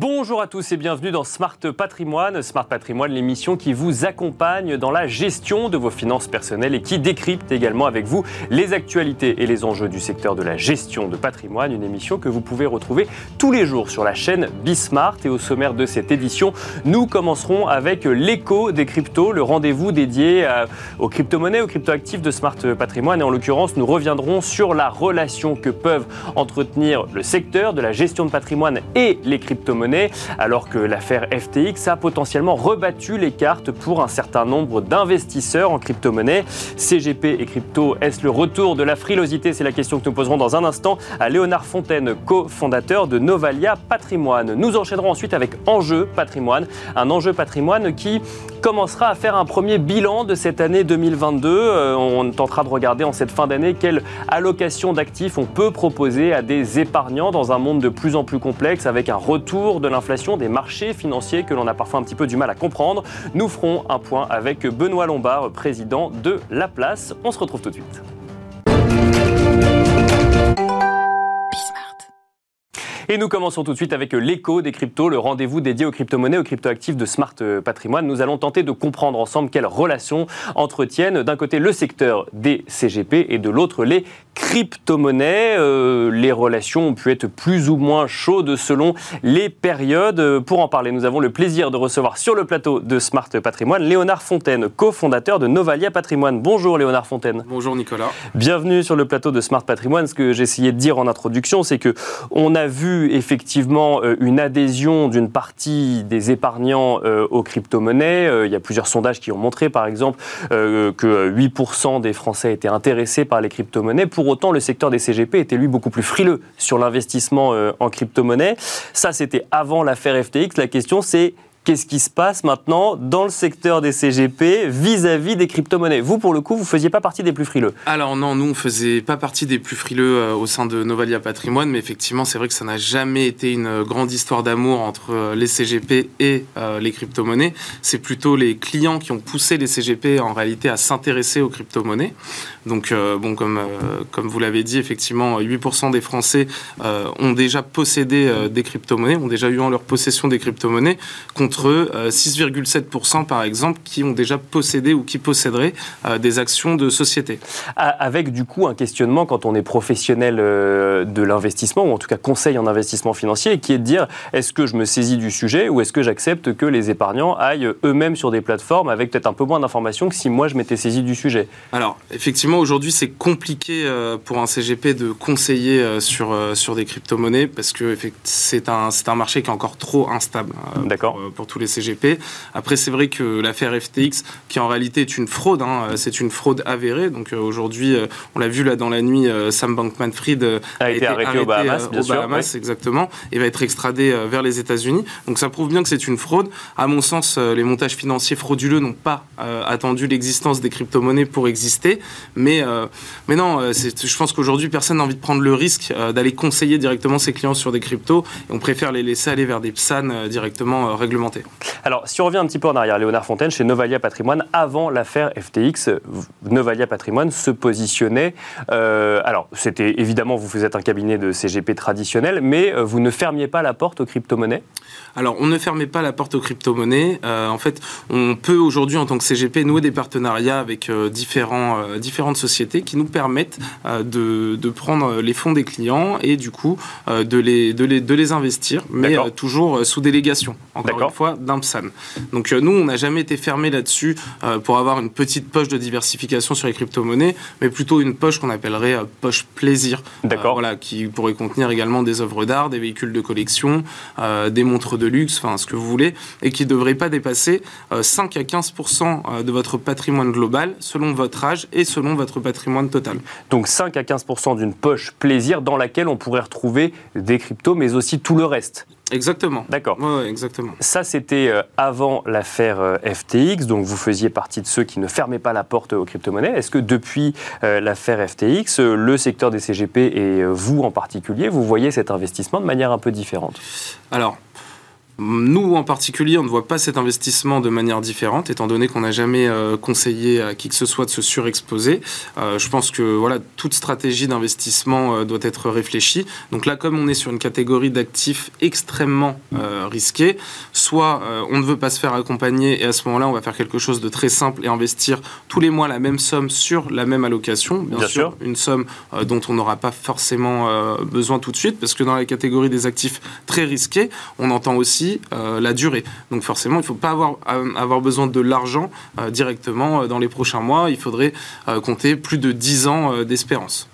Bonjour à tous et bienvenue dans Smart Patrimoine. Smart Patrimoine, l'émission qui vous accompagne dans la gestion de vos finances personnelles et qui décrypte également avec vous les actualités et les enjeux du secteur de la gestion de patrimoine. Une émission que vous pouvez retrouver tous les jours sur la chaîne Bismart. Et au sommaire de cette édition, nous commencerons avec l'écho des cryptos, le rendez-vous dédié aux crypto-monnaies, aux crypto-actifs de Smart Patrimoine. Et en l'occurrence, nous reviendrons sur la relation que peuvent entretenir le secteur de la gestion de patrimoine et les crypto-monnaies alors que l'affaire FTX a potentiellement rebattu les cartes pour un certain nombre d'investisseurs en crypto-monnaie. CGP et crypto, est-ce le retour de la frilosité? C'est la question que nous poserons dans un instant à Léonard Fontaine, cofondateur de Novalia Patrimoine. Nous enchaînerons ensuite avec Enjeu Patrimoine, un enjeu patrimoine qui commencera à faire un premier bilan de cette année 2022. Euh, on tentera de regarder en cette fin d'année quelle allocation d'actifs on peut proposer à des épargnants dans un monde de plus en plus complexe avec un retour de l'inflation des marchés financiers que l'on a parfois un petit peu du mal à comprendre. Nous ferons un point avec Benoît Lombard, président de La Place. On se retrouve tout de suite. Et nous commençons tout de suite avec l'écho des cryptos, le rendez-vous dédié aux crypto-monnaies, aux crypto-actifs de Smart Patrimoine. Nous allons tenter de comprendre ensemble quelles relations entretiennent d'un côté le secteur des CGP et de l'autre les crypto-monnaies. Euh, les relations ont pu être plus ou moins chaudes selon les périodes. Pour en parler, nous avons le plaisir de recevoir sur le plateau de Smart Patrimoine Léonard Fontaine, cofondateur de Novalia Patrimoine. Bonjour Léonard Fontaine. Bonjour Nicolas. Bienvenue sur le plateau de Smart Patrimoine. Ce que j'essayais de dire en introduction, c'est que on a vu effectivement euh, une adhésion d'une partie des épargnants euh, aux crypto-monnaies. Euh, il y a plusieurs sondages qui ont montré, par exemple, que 8% des Français étaient intéressés par les crypto-monnaies. Pour autant, le secteur des CGP était lui beaucoup plus frileux sur l'investissement en crypto-monnaie. Ça, c'était avant l'affaire FTX. La question, c'est Qu'est-ce qui se passe maintenant dans le secteur des CGP vis-à-vis des crypto-monnaies? Vous, pour le coup, vous ne faisiez pas partie des plus frileux Alors non, nous, on ne faisait pas partie des plus frileux euh, au sein de Novalia Patrimoine, mais effectivement, c'est vrai que ça n'a jamais été une euh, grande histoire d'amour entre euh, les CGP et les crypto-monnaies. C'est plutôt les clients qui ont poussé les CGP en réalité à s'intéresser aux crypto-monnaies. Donc, bon, comme, comme vous l'avez dit, effectivement, 8% des Français ont déjà possédé des crypto-monnaies, ont déjà eu en leur possession des crypto-monnaies, contre 6,7% euh, par exemple qui ont déjà possédé ou qui posséderaient euh, des actions de société. Avec du coup un questionnement quand on est professionnel euh, de l'investissement ou en tout cas conseil en investissement financier qui est de dire est-ce que je me saisis du sujet ou est-ce que j'accepte que les épargnants aillent eux-mêmes sur des plateformes avec peut-être un peu moins d'informations que si moi je m'étais saisi du sujet? Alors effectivement aujourd'hui c'est compliqué pour un CGP de conseiller sur, sur des crypto-monnaies parce que c'est un, un marché qui est encore trop instable. D'accord pour tous les CGP. Après, c'est vrai que l'affaire FTX, qui en réalité est une fraude, hein, c'est une fraude avérée. Donc euh, aujourd'hui, euh, on l'a vu là dans la nuit, euh, Sam Bankman-Fried a, été arrêté, aux Bahamas, bien sûr, exactement, et va être extradé vers les États-Unis. Donc ça prouve bien que c'est une fraude. À mon sens, les montages financiers frauduleux n'ont pas attendu l'existence des crypto-monnaies pour exister. Mais, mais non, je pense qu'aujourd'hui, personne n'a envie de prendre le risque d'aller conseiller directement ses clients sur des cryptos. Et on préfère les laisser aller vers des PSAN directement réglementés. Alors, si on revient un petit peu en arrière, Léonard Fontaine, chez Novalia Patrimoine, avant l'affaire FTX, Novalia Patrimoine se positionnait. Euh, alors, c'était évidemment, vous êtes un cabinet de CGP traditionnel, mais euh, vous ne fermiez pas la porte aux crypto-monnaies? Alors, on ne fermait pas la porte aux crypto-monnaies. Euh, en fait, on peut aujourd'hui, en tant que CGP, nouer des partenariats avec différents, différentes sociétés qui nous permettent de, de, prendre les fonds des clients et du coup de, les, de, les, de les investir, mais toujours sous délégation. Encore fois, d'Ampsan. Donc euh, nous, on n'a jamais été fermé là-dessus euh, pour avoir une petite poche de diversification sur les crypto-monnaies, mais plutôt une poche qu'on appellerait euh, poche plaisir. D'accord. voilà, qui pourrait contenir également des œuvres d'art, des véhicules de collection, des montres de luxe, enfin ce que vous voulez, et qui ne devrait pas dépasser 5 à 15 de votre patrimoine global selon votre âge et selon votre patrimoine total. Donc 5 à 15% d'une poche plaisir dans laquelle on pourrait retrouver des cryptos, mais aussi tout le reste. Exactement. D'accord. Ouais, exactement. Ça, c'était euh, avant l'affaire euh, FTX, donc vous faisiez partie de ceux qui ne fermaient pas la porte aux crypto-monnaies. Est-ce que depuis euh, l'affaire FTX, le secteur des CGP et vous en particulier, vous voyez cet investissement de manière un peu différente? Alors, Nous, en particulier, on ne voit pas cet investissement de manière différente, étant donné qu'on n'a jamais euh, conseillé à qui que ce soit de se surexposer. Euh, je pense que voilà, toute stratégie d'investissement euh, doit être réfléchie. Donc là, comme on est sur une catégorie d'actifs extrêmement risqués, soit on ne veut pas se faire accompagner et à ce moment-là, on va faire quelque chose de très simple et investir tous les mois la même somme sur la même allocation. Bien, sûr, une somme dont on n'aura pas forcément besoin tout de suite, parce que dans la catégorie des actifs très risqués, on entend aussi euh, la durée. Donc forcément, il ne faut pas avoir, euh, avoir besoin de l'argent euh, directement dans les prochains mois. Il faudrait compter plus de 10 ans d'espérance.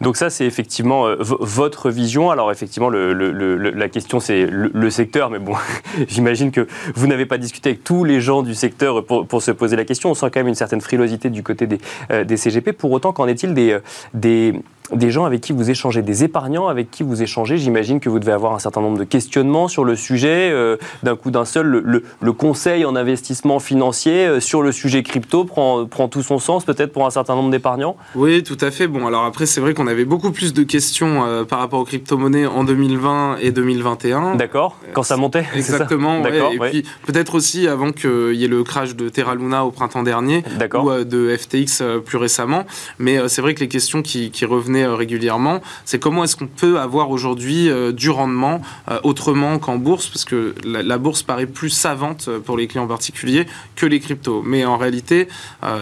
Donc ça, c'est effectivement votre vision. Alors effectivement, la question, c'est le, secteur, mais bon, j'imagine que vous n'avez pas discuté avec tous les gens du secteur pour, se poser la question. On sent quand même une certaine frilosité du côté des, CGP. Pour autant, qu'en est-il des, des gens avec qui vous échangez, des épargnants avec qui vous échangez. J'imagine que vous devez avoir un certain nombre de questionnements sur le sujet. Euh, d'un coup d'un seul, le, conseil en investissement financier euh, sur le sujet crypto prend, prend tout son sens peut-être pour un certain nombre d'épargnants? Oui, tout à fait. Bon, alors après, c'est vrai qu'on avait beaucoup plus de questions euh, par rapport aux crypto-monnaies en 2020 et 2021. D'accord, quand ça montait Exactement, et puis peut-être aussi avant qu'il y ait le crash de Terra Luna au printemps dernier ou de FTX plus récemment. Mais c'est vrai que les questions qui, qui revenaient euh, régulièrement, c'est comment est-ce qu'on peut avoir aujourd'hui euh, du rendement euh, autrement qu'en bourse, parce que la, bourse paraît plus savante pour les clients particuliers que les cryptos. Mais en réalité,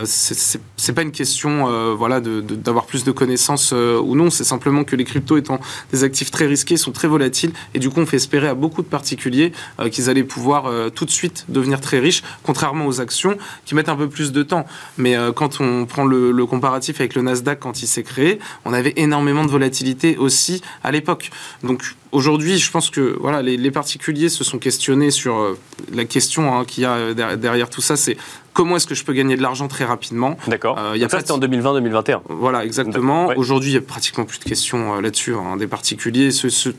c'est pas une question voilà, d'avoir plus de connaissances ou non, c'est simplement que les cryptos étant des actifs très risqués, sont très volatiles, et du coup on fait espérer à beaucoup de particuliers qu'ils allaient pouvoir tout de suite devenir très riches, contrairement aux actions qui mettent un peu plus de temps. Mais quand on prend le comparatif avec le Nasdaq quand il s'est créé, on avait énormément de volatilité aussi à l'époque. Donc aujourd'hui, je pense que voilà, les, particuliers se sont questionnés sur euh, la question hein, qu'il y a euh, derrière tout ça, c'est comment est-ce que je peux gagner de l'argent très rapidement? D'accord. Euh, il y a ça, c'était en 2020-2021. Voilà, exactement. Aujourd'hui, il n'y a pratiquement plus de questions là-dessus hein, des particuliers.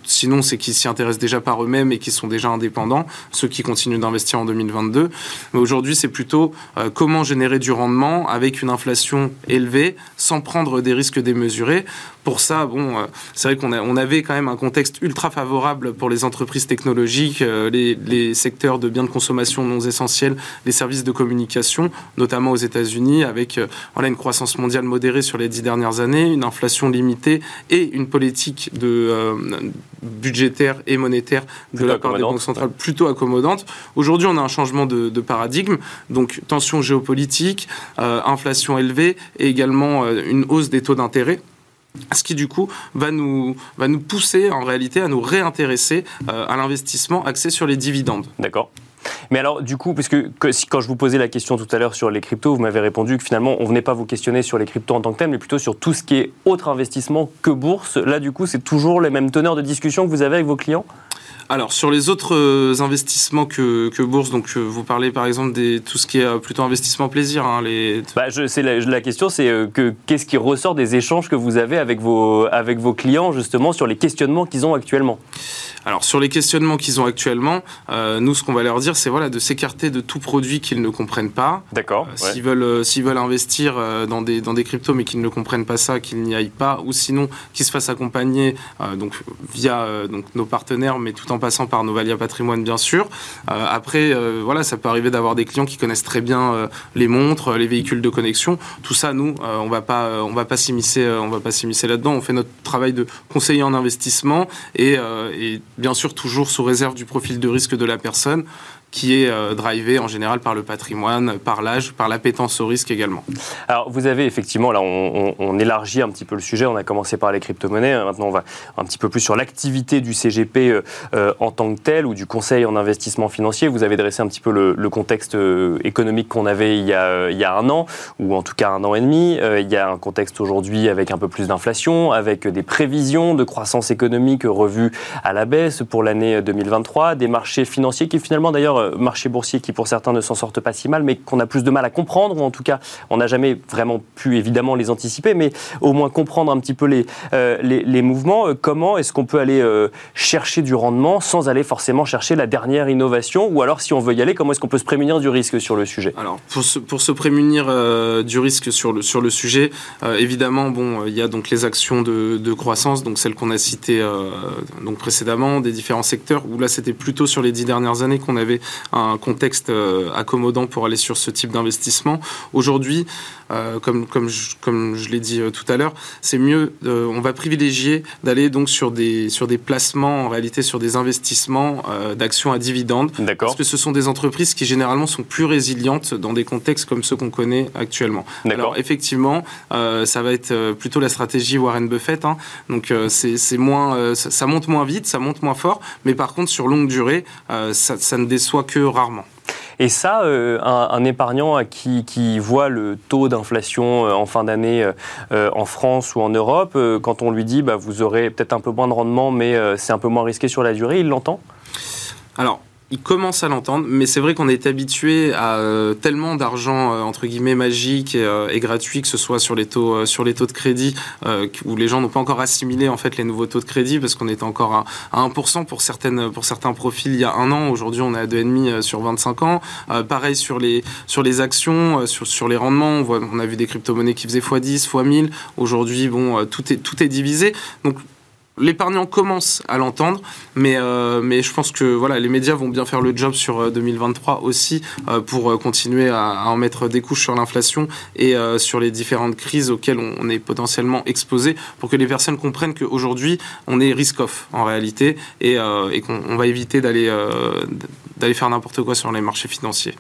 sinon, c'est qu'ils s'y intéressent déjà par eux-mêmes et qui sont déjà indépendants, ceux qui continuent d'investir en 2022. Mais aujourd'hui, c'est plutôt comment générer du rendement avec une inflation élevée sans prendre des risques démesurés. Pour ça, bon, c'est vrai qu'on on avait quand même un contexte ultra favorable pour les entreprises technologiques, euh, les, secteurs de biens de consommation non essentiels, les services de communication, notamment aux États-Unis, avec euh, voilà, une croissance mondiale modérée sur les dix dernières années, une inflation limitée et une politique de, euh, budgétaire et monétaire de la part des banques centrales plutôt accommodante. Aujourd'hui, on a un changement de, paradigme, donc tension géopolitique, inflation élevée et également une hausse des taux d'intérêt ce qui du coup va nous, pousser en réalité à nous réintéresser euh, à l'investissement axé sur les dividendes. D'accord. Mais alors, du coup, puisque quand je vous posais la question tout à l'heure sur les cryptos, vous m'avez répondu que finalement, on venait pas vous questionner sur les cryptos en tant que tel, mais plutôt sur tout ce qui est autre investissement que bourse. Là, du coup, c'est toujours les mêmes teneurs de discussion que vous avez avec vos clients? Alors sur les autres euh, investissements que, que, bourse, donc euh, vous parlez par exemple de tout ce qui est euh, plutôt investissement plaisir. Hein, les... bah, je, la, la, question, c'est que qu'est-ce qui ressort des échanges que vous avez avec vos, avec vos clients justement sur les questionnements qu'ils ont actuellement? Alors sur les questionnements qu'ils ont actuellement, nous ce qu'on va leur dire, c'est voilà de s'écarter de tout produit qu'ils ne comprennent pas. D'accord. S'ils veulent, s'ils veulent investir dans des dans des cryptos mais qu'ils ne comprennent pas ça, qu'ils n'y aillent pas, ou sinon qu'ils se fassent accompagner donc via donc nos partenaires, mais tout en passant par Novalia Patrimoine, bien sûr. Euh, après, euh, voilà, ça peut arriver d'avoir des clients qui connaissent très bien euh, les montres, les véhicules de connexion. Tout ça, nous, on va pas, on va pas s'immiscer, on va pas s'immiscer là-dedans. On fait notre travail de conseiller en investissement et bien sûr toujours sous réserve du profil de risque de la personne qui est euh, drivé en général par le patrimoine, par l'âge, par l'appétence au risque également. Alors vous avez effectivement, là on, élargit un petit peu le sujet, on a commencé par les crypto-monnaies, hein. maintenant on va un petit peu plus sur l'activité du CGP euh, euh, en tant que tel ou du conseil en investissement financier. Vous avez dressé un petit peu le, contexte économique qu'on avait il y, a, un an, ou en tout cas un an et demi. il y a un contexte aujourd'hui avec un peu plus d'inflation, avec des prévisions de croissance économique revues à la baisse pour l'année 2023, des marchés financiers qui finalement d'ailleurs euh, marché boursier qui pour certains ne s'en sortent pas si mal, mais qu'on a plus de mal à comprendre, ou en tout cas on n'a jamais vraiment pu évidemment les anticiper, mais au moins comprendre un petit peu les, les, mouvements. Comment est-ce qu'on peut aller chercher du rendement sans aller forcément chercher la dernière innovation, ou alors si on veut y aller, comment est-ce qu'on peut se prémunir du risque sur le sujet? Alors pour se, pour se prémunir du risque sur le, sur le sujet, évidemment, bon, il y a donc les actions de, de croissance, donc celles qu'on a citées donc précédemment, des différents secteurs, où là c'était plutôt sur les dix dernières années qu'on avait un contexte euh, accommodant pour aller sur ce type d'investissement. Aujourd'hui, euh, comme, comme je, comme je l'ai dit euh, tout à l'heure, c'est mieux, on va privilégier d'aller donc sur des, sur des placements, en réalité sur des investissements d'actions à dividendes. Parce que ce sont des entreprises qui généralement sont plus résilientes dans des contextes comme ceux qu'on connaît actuellement. Alors effectivement, ça va être plutôt la stratégie Warren Buffett. Hein. Donc c'est moins, ça, ça monte moins vite, ça monte moins fort, mais par contre sur longue durée, ça, ça ne déçoit que rarement. Et ça, euh, un, épargnant qui, qui, voit le taux d'inflation euh, en fin d'année euh, en France ou en Europe, quand on lui dit bah, vous aurez peut-être un peu moins de rendement, mais c'est un peu moins risqué sur la durée, il l'entend? Alors, il commence à l'entendre, mais c'est vrai qu'on est habitué à euh, tellement d'argent euh, entre guillemets magique et, euh, et, gratuit, que ce soit sur les taux sur les taux de crédit où les gens n'ont pas encore assimilé en fait les nouveaux taux de crédit parce qu'on était encore à, à 1% pour certaines pour certains profils il y a un an. Aujourd'hui, on est à 2,5 sur 25 ans. pareil sur les actions, sur les rendements, on, a vu des crypto-monnaies qui faisaient x10, x1000. Aujourd'hui, bon, tout est divisé. L'épargnant commence à l'entendre, mais, euh, mais je pense que voilà, les médias vont bien faire le job sur 2023 euh, aussi euh, pour continuer à, en mettre des couches sur l'inflation et sur les différentes crises auxquelles on, est potentiellement exposé pour que les personnes comprennent qu'aujourd'hui, on est risk-off en réalité et qu'on va éviter d'aller d'aller faire n'importe quoi sur les marchés financiers.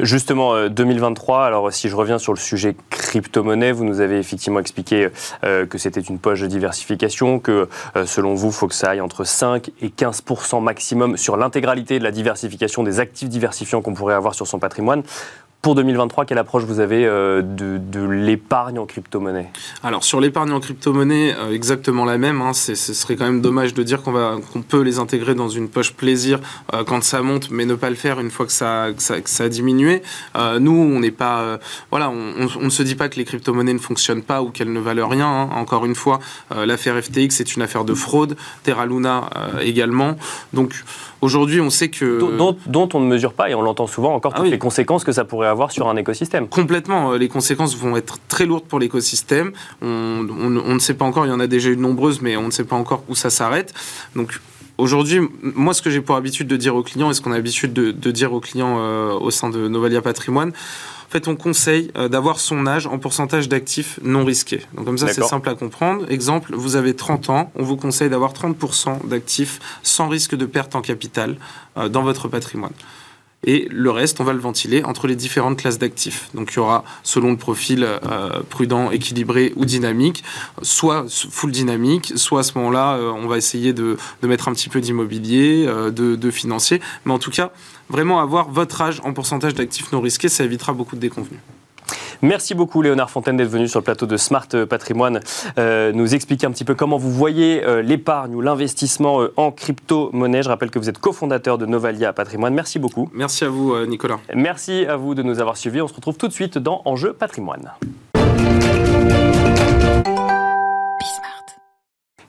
Justement, 2023, alors si je reviens sur le sujet crypto-monnaie, vous nous avez effectivement expliqué que c'était une poche de diversification, que euh, selon vous, il faut que ça aille entre 5 et 15% maximum sur l'intégralité de la diversification des actifs diversifiants qu'on pourrait avoir sur son patrimoine. Pour 2023, quelle approche vous avez euh, de, l'épargne en crypto-monnaie? Alors, sur l'épargne en crypto-monnaie, euh, exactement la même. Hein. ce serait quand même dommage de dire qu'on qu'on peut les intégrer dans une poche plaisir quand ça monte, mais ne pas le faire une fois que ça, ça, a diminué. nous, on n'est pas. voilà, on, ne se dit pas que les crypto-monnaies ne fonctionnent pas ou qu'elles ne valent rien. Hein. Encore une fois, l'affaire FTX est une affaire de fraude, Terra Luna également. Donc, Aujourd'hui, on sait que... Dont, on ne mesure pas, et on l'entend souvent encore, ah toutes les conséquences que ça pourrait avoir sur un écosystème. Complètement. Euh, les conséquences vont être très lourdes pour l'écosystème. On, ne sait pas encore, il y en a déjà eu de nombreuses, mais on ne sait pas encore où ça s'arrête. Donc, Aujourd'hui, moi, ce que j'ai pour habitude de dire aux clients, et ce qu'on a l'habitude de, dire aux clients euh, au sein de Novalia Patrimoine, fait, on conseille euh, d'avoir son âge en pourcentage d'actifs non risqués. Donc comme ça, c'est simple à comprendre. Exemple, vous avez 30 ans, on vous conseille d'avoir 30% d'actifs sans risque de perte en capital euh, dans votre patrimoine et le reste, on va le ventiler entre les différentes classes d'actifs. Donc il y aura, selon le profil euh, prudent, équilibré ou dynamique, soit full dynamique, soit à ce moment-là, euh, on va essayer de, mettre un petit peu d'immobilier, euh, de, de, financier. Mais en tout cas, vraiment avoir votre âge en pourcentage d'actifs non risqués, ça évitera beaucoup de déconvenus. Merci beaucoup Léonard Fontaine d'être venu sur le plateau de Smart Patrimoine euh, nous expliquer un petit peu comment vous voyez euh, l'épargne ou l'investissement euh, en crypto-monnaie. Je rappelle que vous êtes cofondateur de Novalia Patrimoine. Merci beaucoup. Merci à vous Nicolas. Merci à vous de nous avoir suivis. On se retrouve tout de suite dans Enjeu Patrimoine.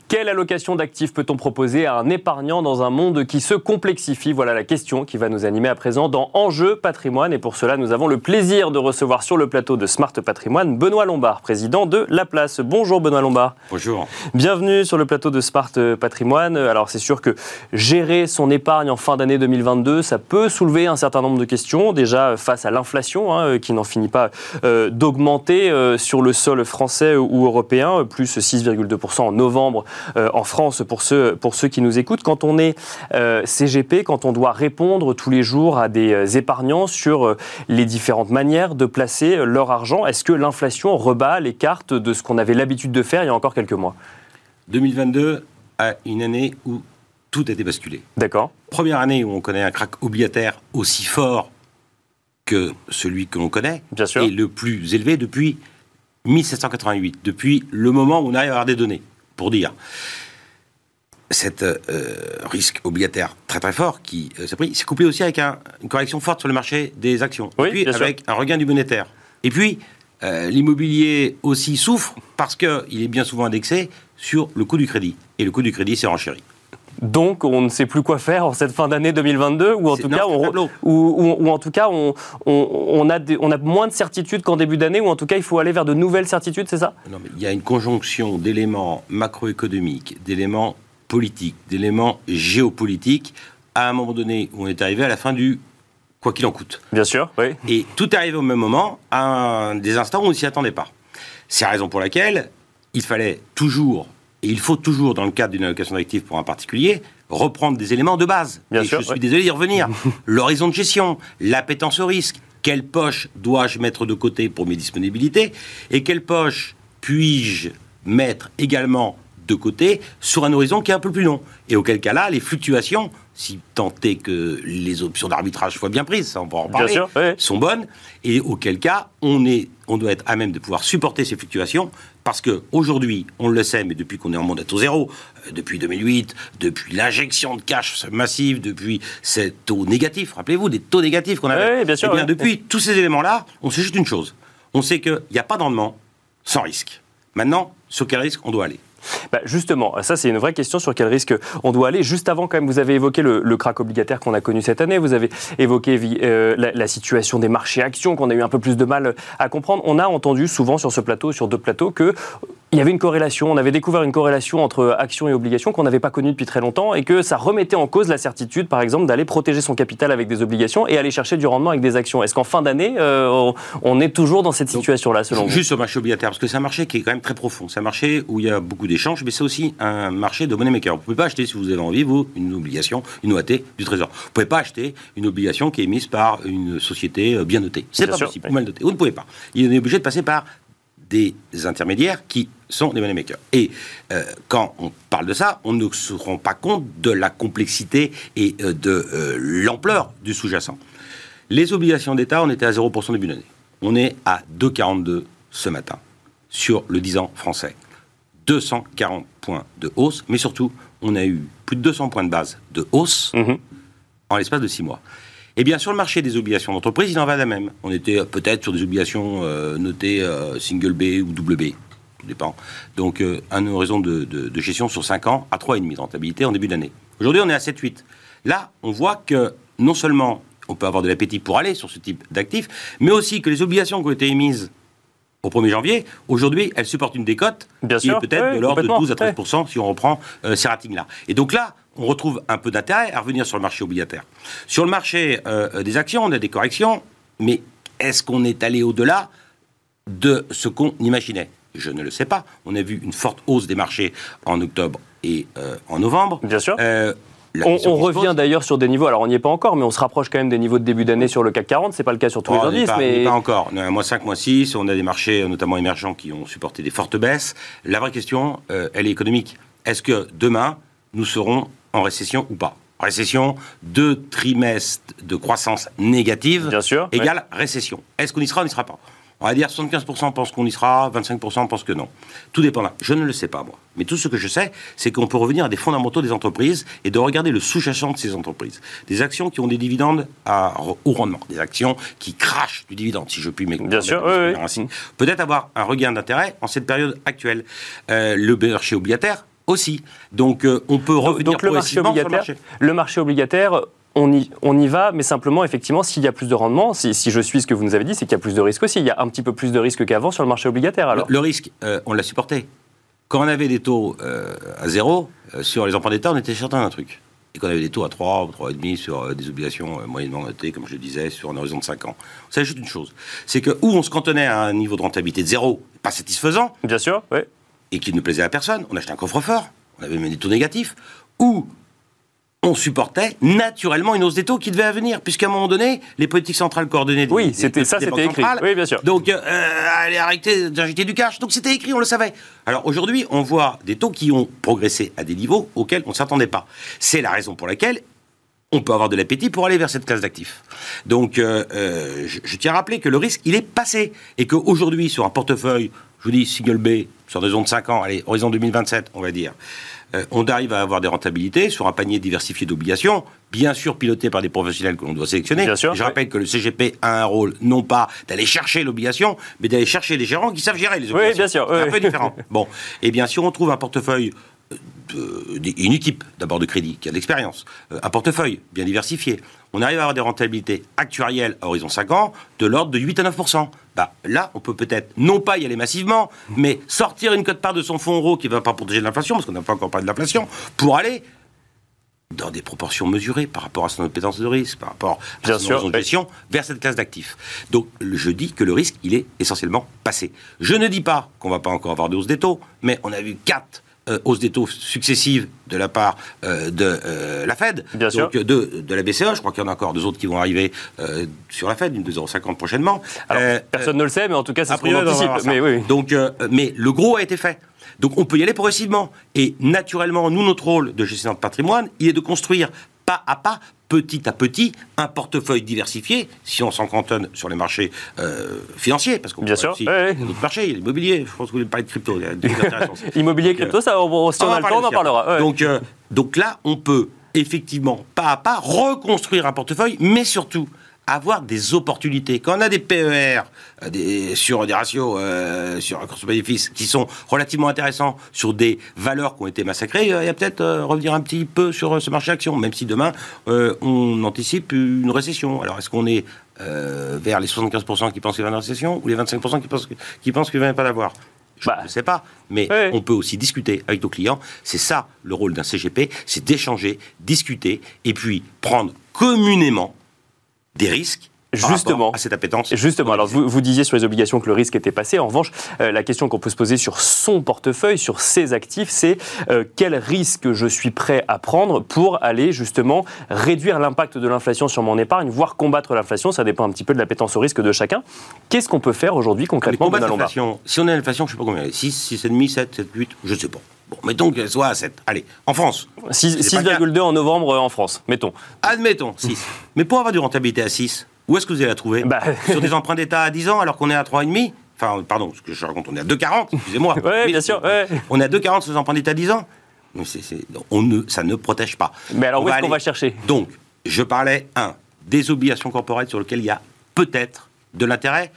Quelle allocation d'actifs peut-on proposer à un épargnant dans un monde qui se complexifie? Voilà la question qui va nous animer à présent dans Enjeu patrimoine. Et pour cela, nous avons le plaisir de recevoir sur le plateau de Smart Patrimoine Benoît Lombard, président de La Place. Bonjour Benoît Lombard. Bonjour. Bienvenue sur le plateau de Smart Patrimoine. Alors c'est sûr que gérer son épargne en fin d'année 2022, ça peut soulever un certain nombre de questions. Déjà face à l'inflation hein, qui n'en finit pas euh, d'augmenter euh, sur le sol français ou européen, plus 6,2% en novembre euh, en France pour ceux, pour ceux qui nous écoutent. Quand on est euh, CGP, quand on doit répondre tous les jours à des euh, épargnants sur les différentes manières de placer leur argent, est-ce que l'inflation rebat les cartes de ce qu'on avait l'habitude de faire il y a encore quelques mois? 2022 a une année où tout a été basculé. D'accord. Première année où on connaît un crack obligataire aussi fort que celui que l'on connaît. Bien sûr. Et le plus élevé depuis 1788, depuis le moment où on arrive à avoir des données pour dire. cet euh, risque obligataire très très fort qui s'est pris, c'est couplé aussi avec une correction forte sur le marché des actions. et puis avec un regain du monétaire. Et puis, l'immobilier aussi souffre parce qu'il est bien souvent indexé sur le coût du crédit. Et le coût du crédit s'est renchéri. Donc, on ne sait plus quoi faire en cette fin d'année 2022, ou en tout cas, on, ou, en tout cas, on, on, a on a moins de certitudes qu'en début d'année, ou en tout cas, il faut aller vers de nouvelles certitudes, c'est ça? Non, mais il y a une conjonction d'éléments macroéconomiques, d'éléments politiques, d'éléments géopolitiques, à un moment donné où on est arrivé à la fin du quoi qu'il en coûte. Bien sûr, oui. Et tout est arrivé au même moment, à des instants où on ne s'y attendait pas. C'est la raison pour laquelle il fallait toujours et il faut toujours, dans le cadre d'une allocation d'actifs pour un particulier, reprendre des éléments de base. Bien et sûr, je suis désolé d'y revenir. L'horizon de gestion, l'appétence au risque, quelle poche dois-je mettre de côté pour mes disponibilités et quelle poche puis-je mettre également de côté sur un horizon qui est un peu plus long. Et auquel cas là, les fluctuations, si tant est que les options d'arbitrage soient bien prises, ça on peut en parler, sont bonnes. Et auquel cas, on, est, on doit être à même de pouvoir supporter ces fluctuations parce qu'aujourd'hui, on le sait, mais depuis qu'on est en monde à taux zéro, euh, depuis 2008, depuis l'injection de cash massive, depuis ces taux négatifs, rappelez-vous des taux négatifs qu'on avait. Oui, bien sûr, eh bien, depuis tous ces éléments-là, on sait juste une chose. On sait qu'il n'y a pas de rendement sans risque. Maintenant, sur quel risque on doit aller? Bah justement, ça c'est une vraie question sur quel risque on doit aller. Juste avant, quand même, vous avez évoqué le, le crack obligataire qu'on a connu cette année, vous avez évoqué euh, la, la, situation des marchés actions qu'on a eu un peu plus de mal à comprendre. On a entendu souvent sur ce plateau, sur deux plateaux, que il y avait une corrélation, on avait découvert une corrélation entre actions et obligations qu'on n'avait pas connue depuis très longtemps et que ça remettait en cause la certitude, par exemple, d'aller protéger son capital avec des obligations et aller chercher du rendement avec des actions. Est-ce qu'en fin d'année, euh, on est toujours dans cette situation-là, selon vous? Juste sur le marché obligataire, parce que c'est un marché qui est quand même très profond. C'est un marché où il y a beaucoup d'échanges, mais c'est aussi un marché de money maker. Vous ne pouvez pas acheter, si vous avez envie, vous, une obligation, une OAT du Trésor. Vous ne pouvez pas acheter une obligation qui est émise par une société euh, bien notée. C'est pas possible, ou mal notée. Vous ne pouvez pas. Il est obligé de passer par des intermédiaires qui sont des money makers. Et euh, quand on parle de ça, on ne se rend pas compte de la complexité et euh, de euh, l'ampleur du sous-jacent. Les obligations d'État, on était à 0% début d'année. On est à 2,42 ce matin sur le 10 ans français. 240 points de hausse, mais surtout, on a eu plus de 200 points de base de hausse mhm. en l'espace de 6 mois. Eh bien, sur le marché des obligations d'entreprise, il en va de la même. On était peut-être sur des obligations euh, notées euh, single B ou double B. Tout dépend. Donc, euh, un horizon de, gestion sur 5 ans à 3,5 de rentabilité en début d'année. Aujourd'hui, on est à 7-8. Là, on voit que non seulement on peut avoir de l'appétit pour aller sur ce type d'actifs, mais aussi que les obligations qui ont été émises au 1er janvier, aujourd'hui, elles supportent une décote qui est peut-être de l'ordre de 12 à 13 si on reprend ces ratings-là. Et donc là, on retrouve un peu d'intérêt à revenir sur le marché obligataire. Sur le marché euh, des actions, on a des corrections, mais est-ce qu'on est allé au-delà de ce qu'on imaginait? Je ne le sais pas. On a vu une forte hausse des marchés en octobre et euh, en novembre. Bien sûr. Euh, on, revient d'ailleurs sur des niveaux, alors on n'y est pas encore, mais on se rapproche quand même des niveaux de début d'année sur le CAC 40. C'est pas le cas sur tous les oh, indices. Pas, mais... pas encore. Mois 5, mois 6, on a des marchés, notamment émergents, qui ont supporté des fortes baisses. La vraie question, elle est économique. Est-ce que demain, nous serons en récession ou pas? Récession, deux trimestres de croissance négative Bien sûr, égale récession. Est-ce qu'on y sera ou on n'y sera pas? On va dire 75% pensent qu'on y sera, 25% pensent que non. Tout dépend là. Je ne le sais pas, moi. Mais tout ce que je sais, c'est qu'on peut revenir à des fondamentaux des entreprises et de regarder le sous-jacent de ces entreprises. Des actions qui ont des dividendes à haut rendement, des actions qui crachent du dividende, si je puis m'exprimer. Bien sûr, oui, Peut-être avoir un regain d'intérêt en cette période actuelle. Euh, le marché obligataire aussi. Donc euh, on peut revenir donc, le marché obligataire, le marché. obligataire, on y, on y, va, mais simplement, effectivement, s'il y a plus de rendement, si, je suis ce que vous nous avez dit, c'est qu'il y a plus de risque aussi. Il y a un petit peu plus de risque qu'avant sur le marché obligataire. Alors. Le, risque, euh, on l'a supporté. Quand on avait des taux euh, à zéro, sur les emprunts d'État, on était certain d'un truc. Et quand on avait des taux à 3 ou 3,5 sur des obligations moyennement notées, comme je le disais, sur un horizon de 5 ans. Savait juste une chose, c'est que où on se cantonnait à un niveau de rentabilité de zéro, pas satisfaisant. Bien sûr, oui et qui ne plaisait à personne, on achetait un coffre-fort, on avait même des taux négatifs, ou on supportait naturellement une hausse des taux qui devait venir, puisqu'à un moment donné, les politiques centrales coordonnées. Oui, c'était ça, c'était écrit. Oui, bien sûr. Donc, euh, allez arrêter d'injecter du cash. Donc, c'était écrit, on le savait. Alors aujourd'hui, on voit des taux qui ont progressé à des niveaux auxquels on ne s'attendait pas. C'est la raison pour laquelle on peut avoir de l'appétit pour aller vers cette classe d'actifs. Donc, euh, euh, je, je, tiens à rappeler que le risque, il est passé. Et qu'aujourd'hui, sur un portefeuille je vous dis single B, sur des horizons de 5 ans, allez, horizon 2027, on va dire, euh, on arrive à avoir des rentabilités sur un panier diversifié d'obligations, bien sûr piloté par des professionnels que l'on doit sélectionner. Bien sûr, je oui. rappelle que le CGP a un rôle non pas d'aller chercher l'obligation, mais d'aller chercher les gérants qui savent gérer les obligations. bien sûr, C'est un oui. peu différent. Bon, eh bien, si on trouve un portefeuille euh, une équipe d'abord de crédit qui a de l'expérience, euh, un portefeuille bien diversifié, on arrive à avoir des rentabilités actuarielles à horizon 5 ans de l'ordre de 8 à 9% bah, Là, on peut peut-être non pas y aller massivement, mais sortir une cote-part de son fonds euro qui ne va pas protéger de l'inflation, parce qu'on n'a pas encore parlé de l'inflation, pour aller dans des proportions mesurées par rapport à son appétence de risque, par rapport à Bien son sûr, de gestion, vers cette classe d'actifs. Donc, je dis que le risque, il est essentiellement passé. Je ne dis pas qu'on va pas encore avoir de hausse des taux, mais on a vu quatre euh, hausses des taux successives de la part euh, de euh, la Fed, Bien donc de, de la BCE. Je crois qu'il y en a encore deux autres qui vont arriver sur la Fed, une de 0,50 prochainement. Alors, personne ne le sait, mais en tout cas, c'est ce qu'on anticipe. Mais oui. Donc, mais le gros a été fait. Donc, on peut y aller progressivement. Et naturellement, nous, notre rôle de gestionnaire de patrimoine, il est de construire pas à pas, petit à petit, un portefeuille diversifié, si on s'en cantonne sur les marchés euh, financiers, parce qu'on Bien sûr, aussi, ouais, il y a d'autres marchés, il y a l'immobilier, je pense que vous voulez parler de crypto. Immobilier, Donc, crypto, ça, on- si on, va a le temps, on en parlera. ouais. Donc, euh, donc là, on peut effectivement, pas à pas, reconstruire un portefeuille, mais surtout avoir des opportunités. Quand on a des PER euh, des, sur des ratios, euh, sur un course-bénéfice qui sont relativement intéressants, sur des valeurs qui ont été massacrées, euh, il y a peut-être euh, revenir un petit peu sur ce marché action, même si demain, on anticipe une récession. Alors, est-ce qu'on est vers les 75% qui pensent qu'il y aura une récession ou les 25% qui pensent, qui pensent qu'il ne va pas l'avoir? Je Bah. ne sais pas, mais Ouais. on peut aussi discuter avec nos clients. C'est ça le rôle d'un CGP, c'est d'échanger, discuter et puis prendre communément des risques Justement. à cette appétence. Justement, alors vous, vous disiez sur les obligations que le risque était passé. En revanche, euh, la question qu'on peut se poser sur son portefeuille, sur ses actifs, c'est euh, quel risque je suis prêt à prendre pour aller justement réduire l'impact de l'inflation sur mon épargne, voire combattre l'inflation. Ça dépend un petit peu de l'appétence au risque de chacun. Qu'est-ce qu'on peut faire aujourd'hui Mais concrètement, combattre l'inflation, si on a l'inflation, je ne sais pas combien, 6, 6,5, 7, 7, 8, je ne sais pas. Bon, mettons qu'elle soit à 7. Allez, en France, Six- C'est pas 6,2 en novembre euh, en France, mettons. admettons 6. Mais pour avoir du rentabilité à 6, où est-ce que vous allez la trouver Bah. Sur des emprunts d'État à 10 ans alors qu'on est à 3,5 Enfin, pardon, ce que je raconte, on est à 2,40, excusez-moi. Mais- bien sûr. ouais. On est à 2,40 sur les emprunts d'État à 10 ans Mais on ne, ça ne protège pas. Mais alors, On où est-ce qu'on va chercher Donc, je parlais, un, des obligations corporelles sur lesquelles il y a peut-être de l'intérêt,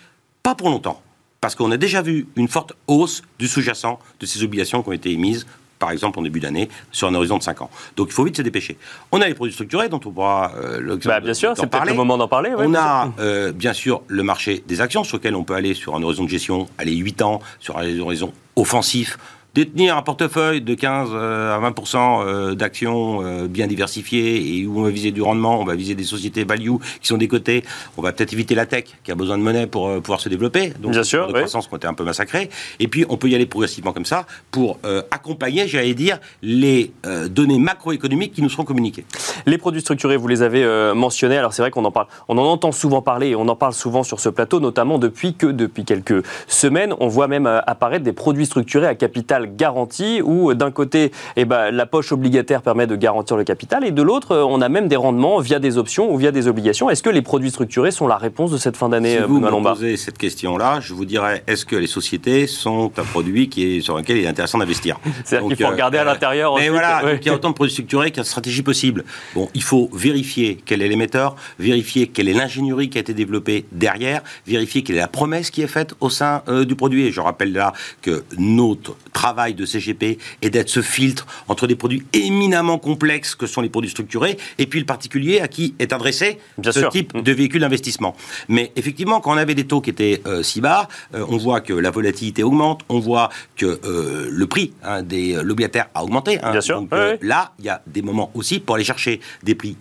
pas pour longtemps. Parce qu'on a déjà vu une forte hausse du sous-jacent de ces obligations qui ont été émises, par exemple en début d'année, sur un horizon de 5 ans. Donc il faut vite se dépêcher. On a les produits structurés dont on pourra euh, l'occasion Bah, bien sûr, c'est peut-être le moment d'en parler. ouais, On a euh, bien sûr le marché des actions sur lequel on peut aller sur un horizon de gestion, aller 8 ans, sur un horizon offensif, détenir un portefeuille de 15 euh, à 20% euh, d'actions euh, bien diversifiées et où on va viser du rendement, on va viser des sociétés value qui sont décotées, on va peut-être éviter la tech qui a besoin de monnaie pour pouvoir se développer, donc Bien sûr, de oui. croissance qui ont été un peu massacrés, et puis on peut y aller progressivement comme ça pour euh, accompagner, j'allais dire, les euh, données macroéconomiques qui nous seront communiquées. Les produits structurés, vous les avez euh, mentionnés. Alors c'est vrai qu'on en parle, on en entend souvent parler et on en parle souvent sur ce plateau, notamment depuis que depuis quelques semaines, on voit même apparaître des produits structurés à capital garanti, où euh, d'un côté, eh ben, la poche obligataire permet de garantir le capital, et de l'autre, euh, on a même des rendements via des options ou via des obligations. Est-ce que les produits structurés sont la réponse de cette fin d'année, Si euh, vous Benoît me posez cette question-là, je vous dirais est-ce que les sociétés sont un produit qui est, sur lequel il est intéressant d'investir? C'est-à-dire qu'il faut euh, regarder à l'intérieur. Mais ensuite, voilà, ouais. donc il y a autant de produits structurés qu'il y a de stratégies possibles. Bon, il faut vérifier quel est l'émetteur, vérifier quelle est l'ingénierie qui a été développée derrière, vérifier quelle est la promesse qui est faite au sein euh, du produit. Et je rappelle là que notre travail de CGP est d'être ce filtre entre des produits éminemment complexes que sont les produits structurés et puis le particulier à qui est adressé Bien ce sûr. type Mm. de véhicule d'investissement. Mais effectivement, quand on avait des taux qui étaient euh, si bas, euh, on voit que la volatilité augmente, on voit que euh, le prix hein, des l'obligataire a augmenté. hein. Bien sûr, Donc là, il y a des moments aussi pour aller chercher des prix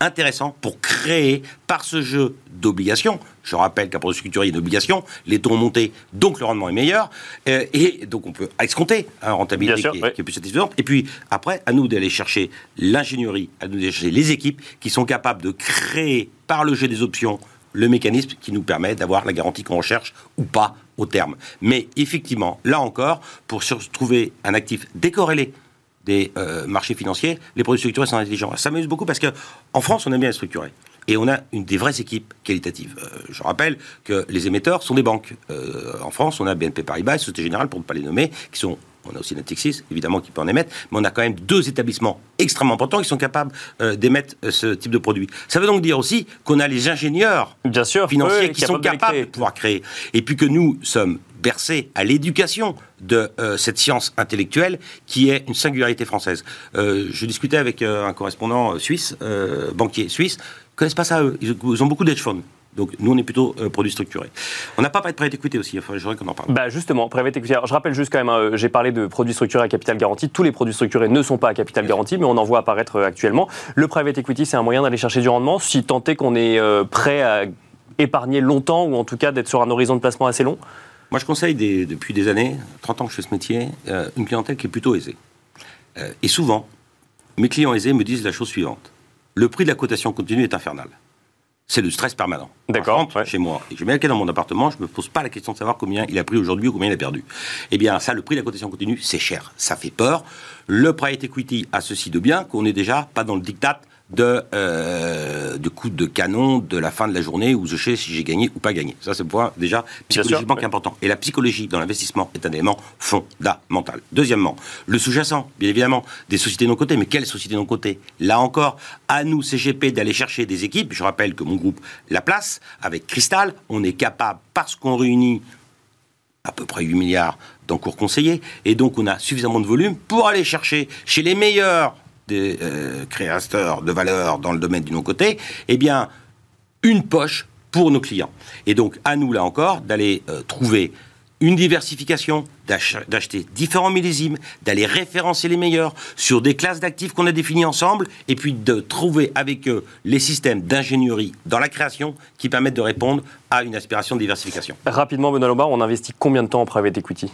intéressants pour créer par ce jeu d'obligations. Je rappelle qu'un produit structuré, il y a une obligation, les taux ont monté, donc le rendement est meilleur, euh, et donc on peut escompter un rentabilité Bien sûr, qui, est, ouais. qui est plus satisfaisante. Et puis après, à nous d'aller chercher l'ingénierie, à nous d'aller chercher les équipes qui sont capables de créer par le jeu des options le mécanisme qui nous permet d'avoir la garantie qu'on recherche ou pas au terme. Mais effectivement, là encore, pour trouver un actif décorrélé des euh, marchés financiers, les produits structurés sont intelligents. Ça m'amuse beaucoup parce que en France, on aime bien les structurés. Et on a une des vraies équipes qualitatives. Euh, je rappelle que les émetteurs sont des banques. Euh, en France, on a BNP Paribas et Société Générale, pour ne pas les nommer, qui sont on a aussi Natixis, évidemment, qui peut en émettre, mais on a quand même deux établissements extrêmement importants qui sont capables euh, d'émettre ce type de produit. Ça veut donc dire aussi qu'on a les ingénieurs Bien sûr, financiers qui sont capables de pouvoir créer. Et puis que nous sommes bercés à l'éducation de euh, cette science intellectuelle qui est une singularité française. Euh, je discutais avec un correspondant suisse, banquier suisse, connaissent pas ça eux. Ils, ont beaucoup d'edge funds. Donc nous, on est plutôt euh, produits structurés. On n'a pas parlé de prêt équité aussi, enfin, j'aimerais qu'on en parle. Bah justement, private equity. Alors, je rappelle juste quand même, hein, j'ai parlé de produits structurés à capital garanti. Tous les produits structurés ne sont pas à capital garanti, mais on en voit apparaître euh, actuellement. Le private equity, c'est un moyen d'aller chercher du rendement, si tant est qu'on est euh, prêt à épargner longtemps, ou en tout cas d'être sur un horizon de placement assez long. Moi, je conseille des- depuis des années, 30 ans que je fais ce métier, euh, une clientèle qui est plutôt aisée. Et souvent, mes clients aisés me disent la chose suivante. Le prix de la cotation continue est infernal. C'est le stress permanent. D'accord, ouais. chez moi et je mets la clé dans mon appartement, je ne me pose pas la question de savoir combien il a pris aujourd'hui ou combien il a perdu. Eh bien, ça, le prix de la cotation continue, c'est cher. Ça fait peur. Le private equity a ceci de bien qu'on n'est déjà pas dans le diktat de, euh, de coups de canon de la fin de la journée où je sais si j'ai gagné ou pas gagné. Ça, c'est point déjà psychologiquement important. Et la psychologie dans l'investissement est un élément fondamental. Deuxièmement, le sous-jacent, bien évidemment, des sociétés non cotées. Mais quelles sociétés non cotées Là encore, à nous, CGP, d'aller chercher des équipes. Je rappelle que mon groupe La Place, avec Cristal, on est capable, parce qu'on réunit à peu près 8 milliards d'encours conseillés, et donc on a suffisamment de volume pour aller chercher chez les meilleurs des euh, créateurs de valeur dans le domaine du non-coté, eh bien, une poche pour nos clients. Et donc, à nous, là encore, d'aller euh, trouver une diversification, d'ach- d'acheter différents millésimes, d'aller référencer les meilleurs sur des classes d'actifs qu'on a définies ensemble, et puis de trouver avec eux les systèmes d'ingénierie dans la création qui permettent de répondre à une aspiration de diversification. Rapidement, Benoît Lombard, on investit combien de temps en private equity?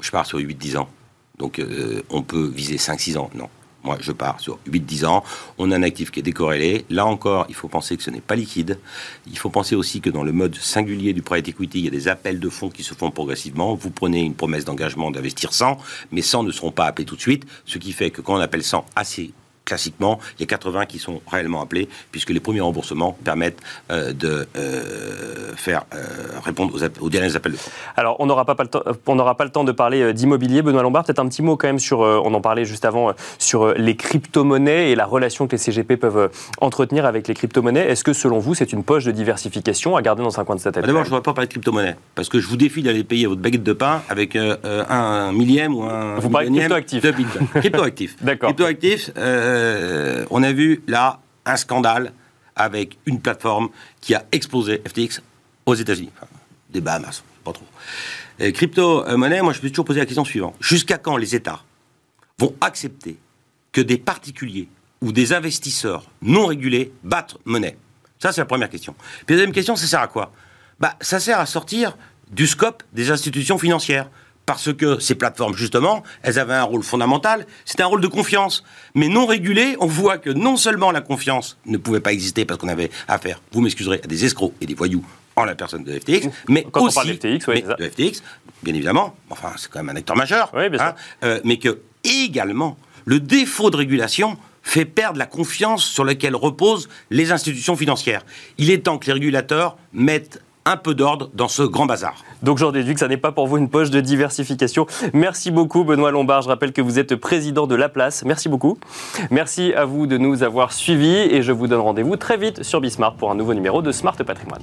Je pars sur 8-10 ans. Donc euh, on peut viser 5-6 ans. Non. Moi, je pars sur 8-10 ans. On a un actif qui est décorrélé. Là encore, il faut penser que ce n'est pas liquide. Il faut penser aussi que dans le mode singulier du private equity, il y a des appels de fonds qui se font progressivement. Vous prenez une promesse d'engagement d'investir 100, mais 100 ne seront pas appelés tout de suite. Ce qui fait que quand on appelle 100 assez classiquement, il y a 80 qui sont réellement appelés, puisque les premiers remboursements permettent euh, de euh, faire euh, répondre aux, aux derniers appels de fonds. Alors, on n'aura pas, pas le temps- on n'aura pas le temps de parler d'immobilier. Benoît Lombard, peut-être un petit mot quand même sur, on en parlait juste avant, sur les crypto-monnaies et la relation que les CGP peuvent entretenir avec les crypto-monnaies. Est-ce que, selon vous, c'est une poche de diversification à garder dans un coin de sa tête? Bah, D'abord, je ne voudrais pas parler de crypto-monnaie, parce que je vous défie d'aller payer votre baguette de pain avec un millième ou un Vous parlez de de Bitcoin. crypto-actifs. D'accord. Euh, on a vu là un scandale avec une plateforme qui a explosé FTX aux États-Unis. Enfin, des Bahamas, pas trop. Euh, Crypto-monnaie, moi je suis toujours posé la question suivante. Jusqu'à quand les États vont accepter que des particuliers ou des investisseurs non régulés battent monnaie? Ça, c'est la première question. Puis la deuxième question, ça sert à quoi? Bah, Ça sert à sortir du scope des institutions financières. Parce que ces plateformes, justement, elles avaient un rôle fondamental, c'était un rôle de confiance. Mais non régulé, on voit que non seulement la confiance ne pouvait pas exister parce qu'on avait affaire, vous m'excuserez, à des escrocs et des voyous en la personne de FTX, mais Quand on aussi parle de FTX, oui, mais de FTX, bien évidemment, enfin c'est quand même un acteur majeur, Oui, bien sûr. euh, mais que également le défaut de régulation fait perdre la confiance sur laquelle reposent les institutions financières. Il est temps que les régulateurs mettent un peu d'ordre dans ce grand bazar. Donc j'en déduis que ça n'est pas pour vous une poche de diversification. Merci beaucoup Benoît Lombard. Je rappelle que vous êtes président de La Place. Merci beaucoup. Merci à vous de nous avoir suivis et je vous donne rendez-vous très vite sur Bismart pour un nouveau numéro de Smart Patrimoine.